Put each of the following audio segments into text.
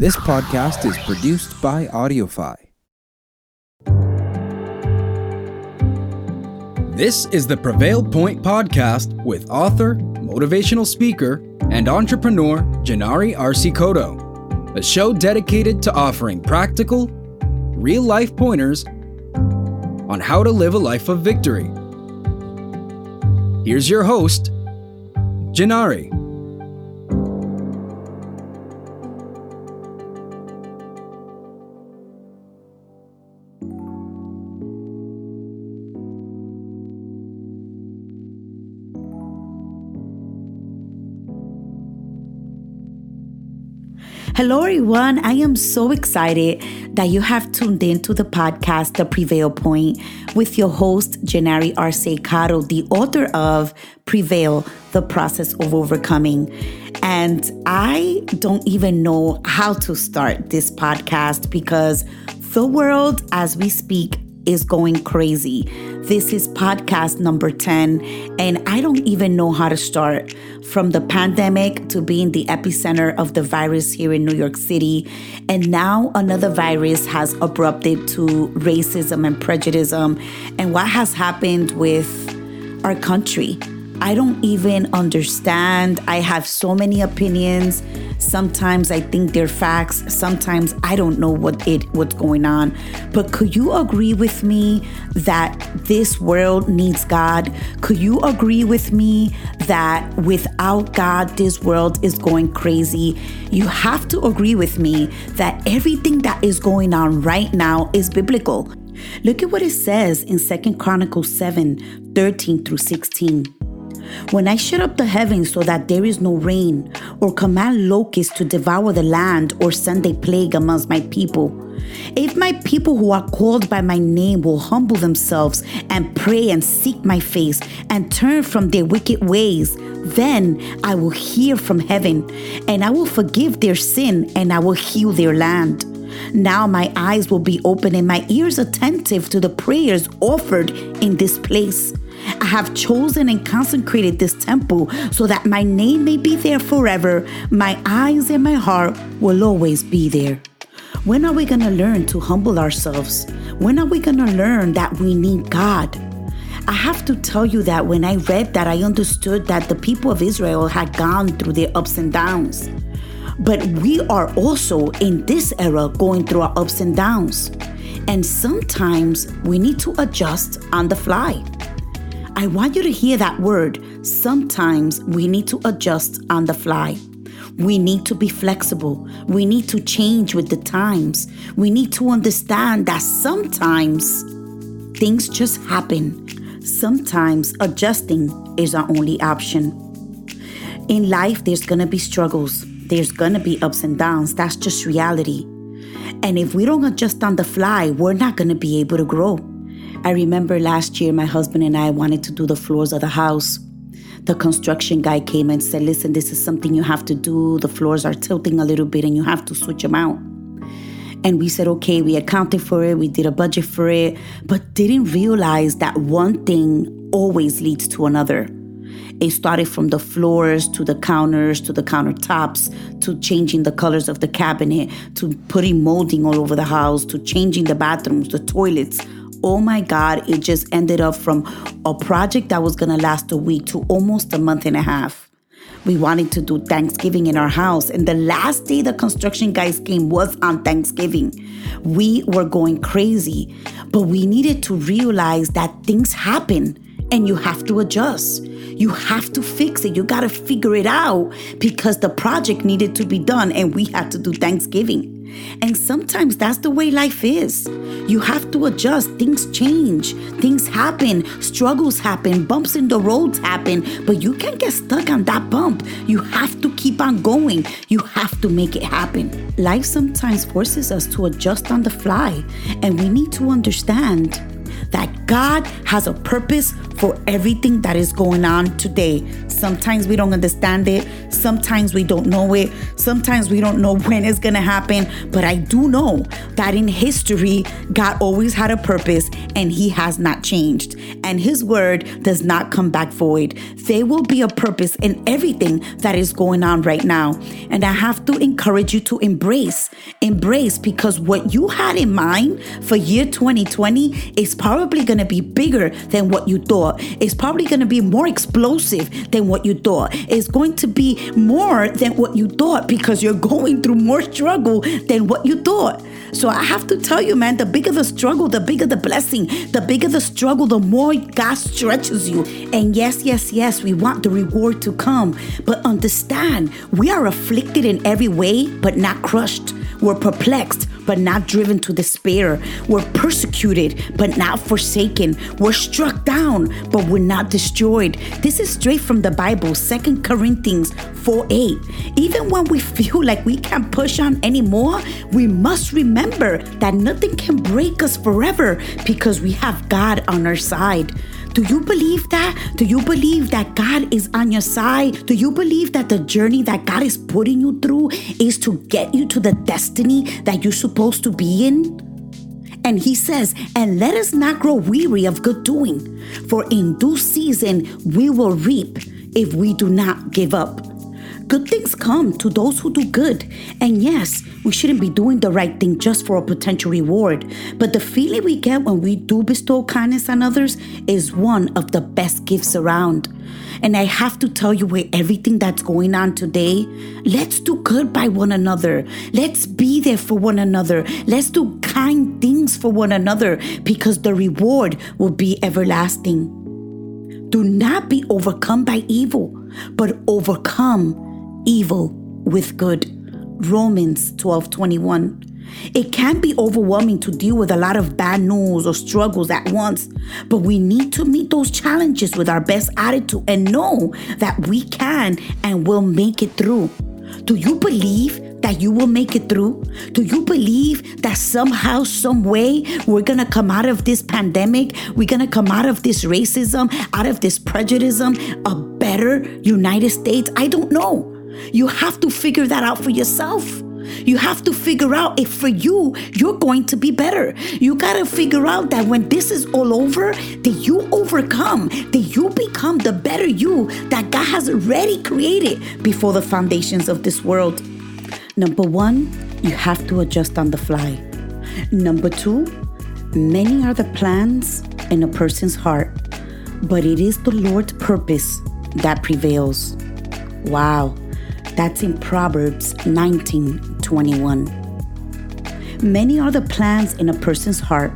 This podcast is produced by AudioFi. This is the Prevail Point podcast with author, motivational speaker, and entrepreneur Jinary Arcikoto, a show dedicated to offering practical, real life pointers on how to live a life of victory. Here's your host, Jinary. Hello, everyone. I am so excited that you have tuned in to the podcast, The Prevail Point, with your host, Jinary Arce Cotto, the author of Prevail, The Process of Overcoming. And I don't even know how to start this podcast because the world as we speak is going crazy. This is podcast number 10, and I don't even know how to start. From the pandemic to being the epicenter of the virus here in New York City, and now another virus has abrupted to racism and prejudice, um, and what has happened with our country. I don't even understand. I have so many opinions. Sometimes I think they're facts. Sometimes I don't know what it what's going on. But could you agree with me that this world needs God? Could you agree with me that without God this world is going crazy? You have to agree with me that everything that is going on right now is biblical. Look at what it says in Second Chronicles 7, 13 through 16. When I shut up the heavens so that there is no rain, or command locusts to devour the land, or send a plague amongst my people, if my people who are called by my name will humble themselves and pray and seek my face and turn from their wicked ways, then I will hear from heaven and I will forgive their sin and I will heal their land. Now my eyes will be open and my ears attentive to the prayers offered in this place. I have chosen and consecrated this temple so that my name may be there forever. My eyes and my heart will always be there. When are we going to learn to humble ourselves? When are we going to learn that we need God? I have to tell you that when I read that, I understood that the people of Israel had gone through their ups and downs. But we are also in this era going through our ups and downs. And sometimes we need to adjust on the fly. I want you to hear that word. Sometimes we need to adjust on the fly. We need to be flexible. We need to change with the times. We need to understand that sometimes things just happen. Sometimes adjusting is our only option. In life, there's gonna be struggles, there's gonna be ups and downs. That's just reality. And if we don't adjust on the fly, we're not gonna be able to grow. I remember last year my husband and I wanted to do the floors of the house. The construction guy came and said, Listen, this is something you have to do. The floors are tilting a little bit and you have to switch them out. And we said, okay, we accounted for it, we did a budget for it, but didn't realize that one thing always leads to another. It started from the floors to the counters to the countertops to changing the colors of the cabinet to putting molding all over the house to changing the bathrooms, the toilets, oh my God, it just ended up from a project that was gonna last a week to almost a month and a half. We wanted to do Thanksgiving in our house, and the last day the construction guys came was on Thanksgiving. We were going crazy, but we needed to realize that things happen and you have to adjust. You have to fix it. You got to figure it out because the project needed to be done and we had to do Thanksgiving. And sometimes that's the way life is. You have to adjust. Things change, things happen, struggles happen, bumps in the roads happen, but you can't get stuck on that bump. You have to keep on going. You have to make it happen. Life sometimes forces us to adjust on the fly, and we need to understand that God has a purpose for everything that is going on today. Sometimes we don't understand it. Sometimes we don't know it. Sometimes we don't know when it's going to happen. But I do know that in history, God always had a purpose and He has not changed. And His word does not come back void. There will be a purpose in everything that is going on right now. And I have to encourage you to embrace, embrace, because what you had in mind for year 2020 is probably going to be bigger than what you thought. It's probably going to be more explosive than what you thought. It's going to be more than what you thought because you're going through more struggle than what you thought. So I have to tell you, man, the bigger the struggle, the bigger the blessing. The bigger the struggle, the more God stretches you. And yes, yes, yes, we want the reward to come. But understand, we are afflicted in every way, but not crushed. We're perplexed, but not driven to despair. We're persecuted, but not forsaken. We're struck down, but we're not destroyed. This is straight from the Bible, Second Corinthians 4 8. Even when we feel like we can't push on anymore, we must remember that nothing can break us forever because we have God on our side. Do you believe that? Do you believe that God is on your side? Do you believe that the journey that God is putting you through is to get you to the destiny that you're supposed to be in? And he says, And let us not grow weary of good doing, for in due season we will reap if we do not give up. Good things come to those who do good. And yes, we shouldn't be doing the right thing just for a potential reward. But the feeling we get when we do bestow kindness on others is one of the best gifts around. And I have to tell you, with everything that's going on today, let's do good by one another. Let's be there for one another. Let's do kind things for one another because the reward will be everlasting. Do not be overcome by evil, but overcome evil with good. Romans 12 21. It can be overwhelming to deal with a lot of bad news or struggles at once, but we need to meet those challenges with our best attitude and know that we can and will make it through. Do you believe that you will make it through? Do you believe that somehow, some way, we're gonna come out of this pandemic? We're gonna come out of this racism, out of this prejudice, a better United States? I don't know. You have to figure that out for yourself. You have to figure out if for you, you're going to be better. You got to figure out that when this is all over, that you overcome, that you become the better you that God has already created before the foundations of this world. Number one, you have to adjust on the fly. Number two, many are the plans in a person's heart, but it is the Lord's purpose that prevails. Wow. That's in Proverbs 19 21. Many are the plans in a person's heart,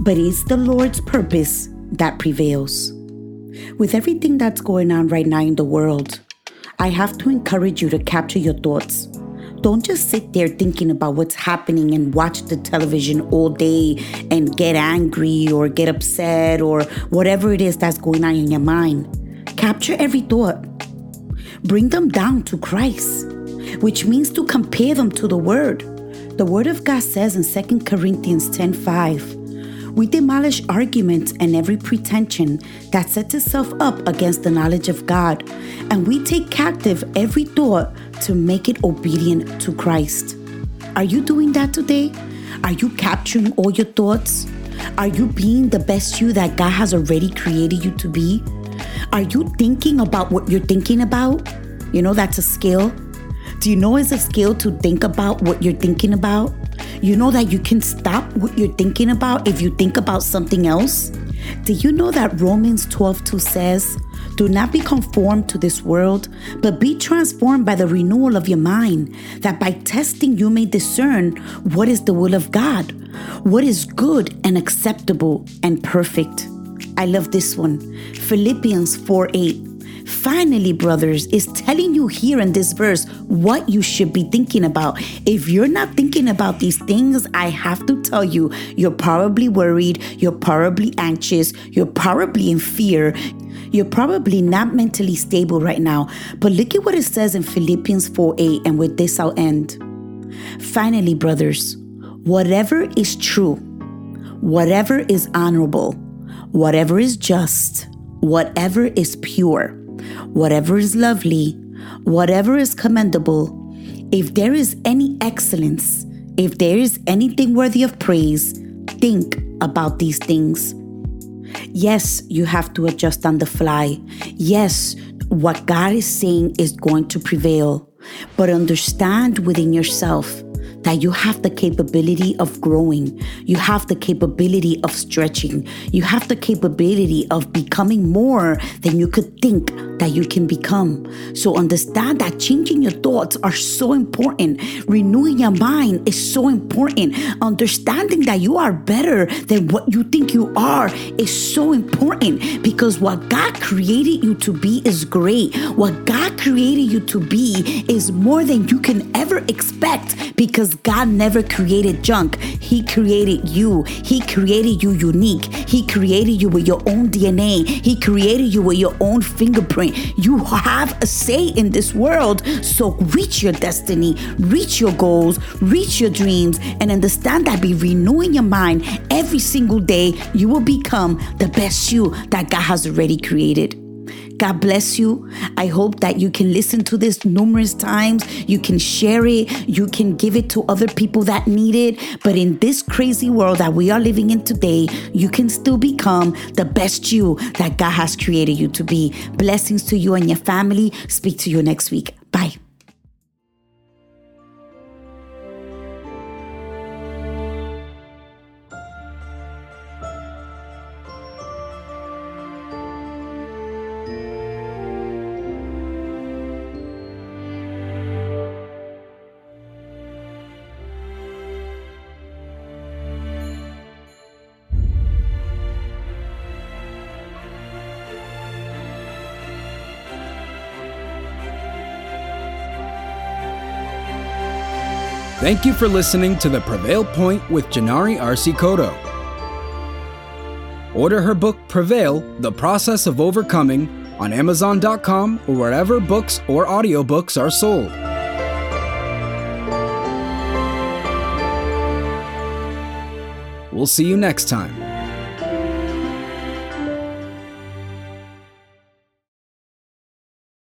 but it's the Lord's purpose that prevails. With everything that's going on right now in the world, I have to encourage you to capture your thoughts. Don't just sit there thinking about what's happening and watch the television all day and get angry or get upset or whatever it is that's going on in your mind. Capture every thought bring them down to Christ, which means to compare them to the Word. The Word of God says in 2 Corinthians 10 5, we demolish arguments and every pretension that sets itself up against the knowledge of God, and we take captive every thought to make it obedient to Christ. Are you doing that today? Are you capturing all your thoughts? Are you being the best you that God has already created you to be? Are you thinking about what you're thinking about? You know, that's a skill. Do you know it's a skill to think about what you're thinking about? You know that you can stop what you're thinking about if you think about something else? Do you know that Romans 12 2 says, Do not be conformed to this world, but be transformed by the renewal of your mind, that by testing you may discern what is the will of God, what is good and acceptable and perfect. I love this one. Philippians 4 8. Finally, brothers, is telling you here in this verse what you should be thinking about. If you're not thinking about these things, I have to tell you, you're probably worried, you're probably anxious, you're probably in fear, you're probably not mentally stable right now. But look at what it says in Philippians 4 8, and with this I'll end. Finally, brothers, whatever is true, whatever is honorable, whatever is just, whatever is pure, whatever is lovely, whatever is commendable, if there is any excellence, if there is anything worthy of praise, think about these things. Yes, you have to adjust on the fly. Yes, what God is saying is going to prevail. But understand within yourself that you have the capability of growing. You have the capability of stretching. You have the capability of becoming more than you could think that you can become. So understand that changing your thoughts are so important. Renewing your mind is so important. Understanding that you are better than what you think you are is so important because what God created you to be is great. What God created you to be is more than you can ever expect because God never created junk. He created you. He created you unique. He created you with your own DNA. He created you with your own fingerprint. You have a say in this world. So reach your destiny, reach your goals, reach your dreams, and understand that by renewing your mind every single day, you will become the best you that God has already created. God bless you. I hope that you can listen to this numerous times. You can share it. You can give it to other people that need it. But in this crazy world that we are living in today, you can still become the best you that God has created you to be. Blessings to you and your family. Speak to you next week. Bye. Thank you for listening to The Prevail Point with Jinary Arce Cotto. Order her book Prevail The Process of Overcoming on Amazon.com or wherever books or audiobooks are sold. We'll see you next time.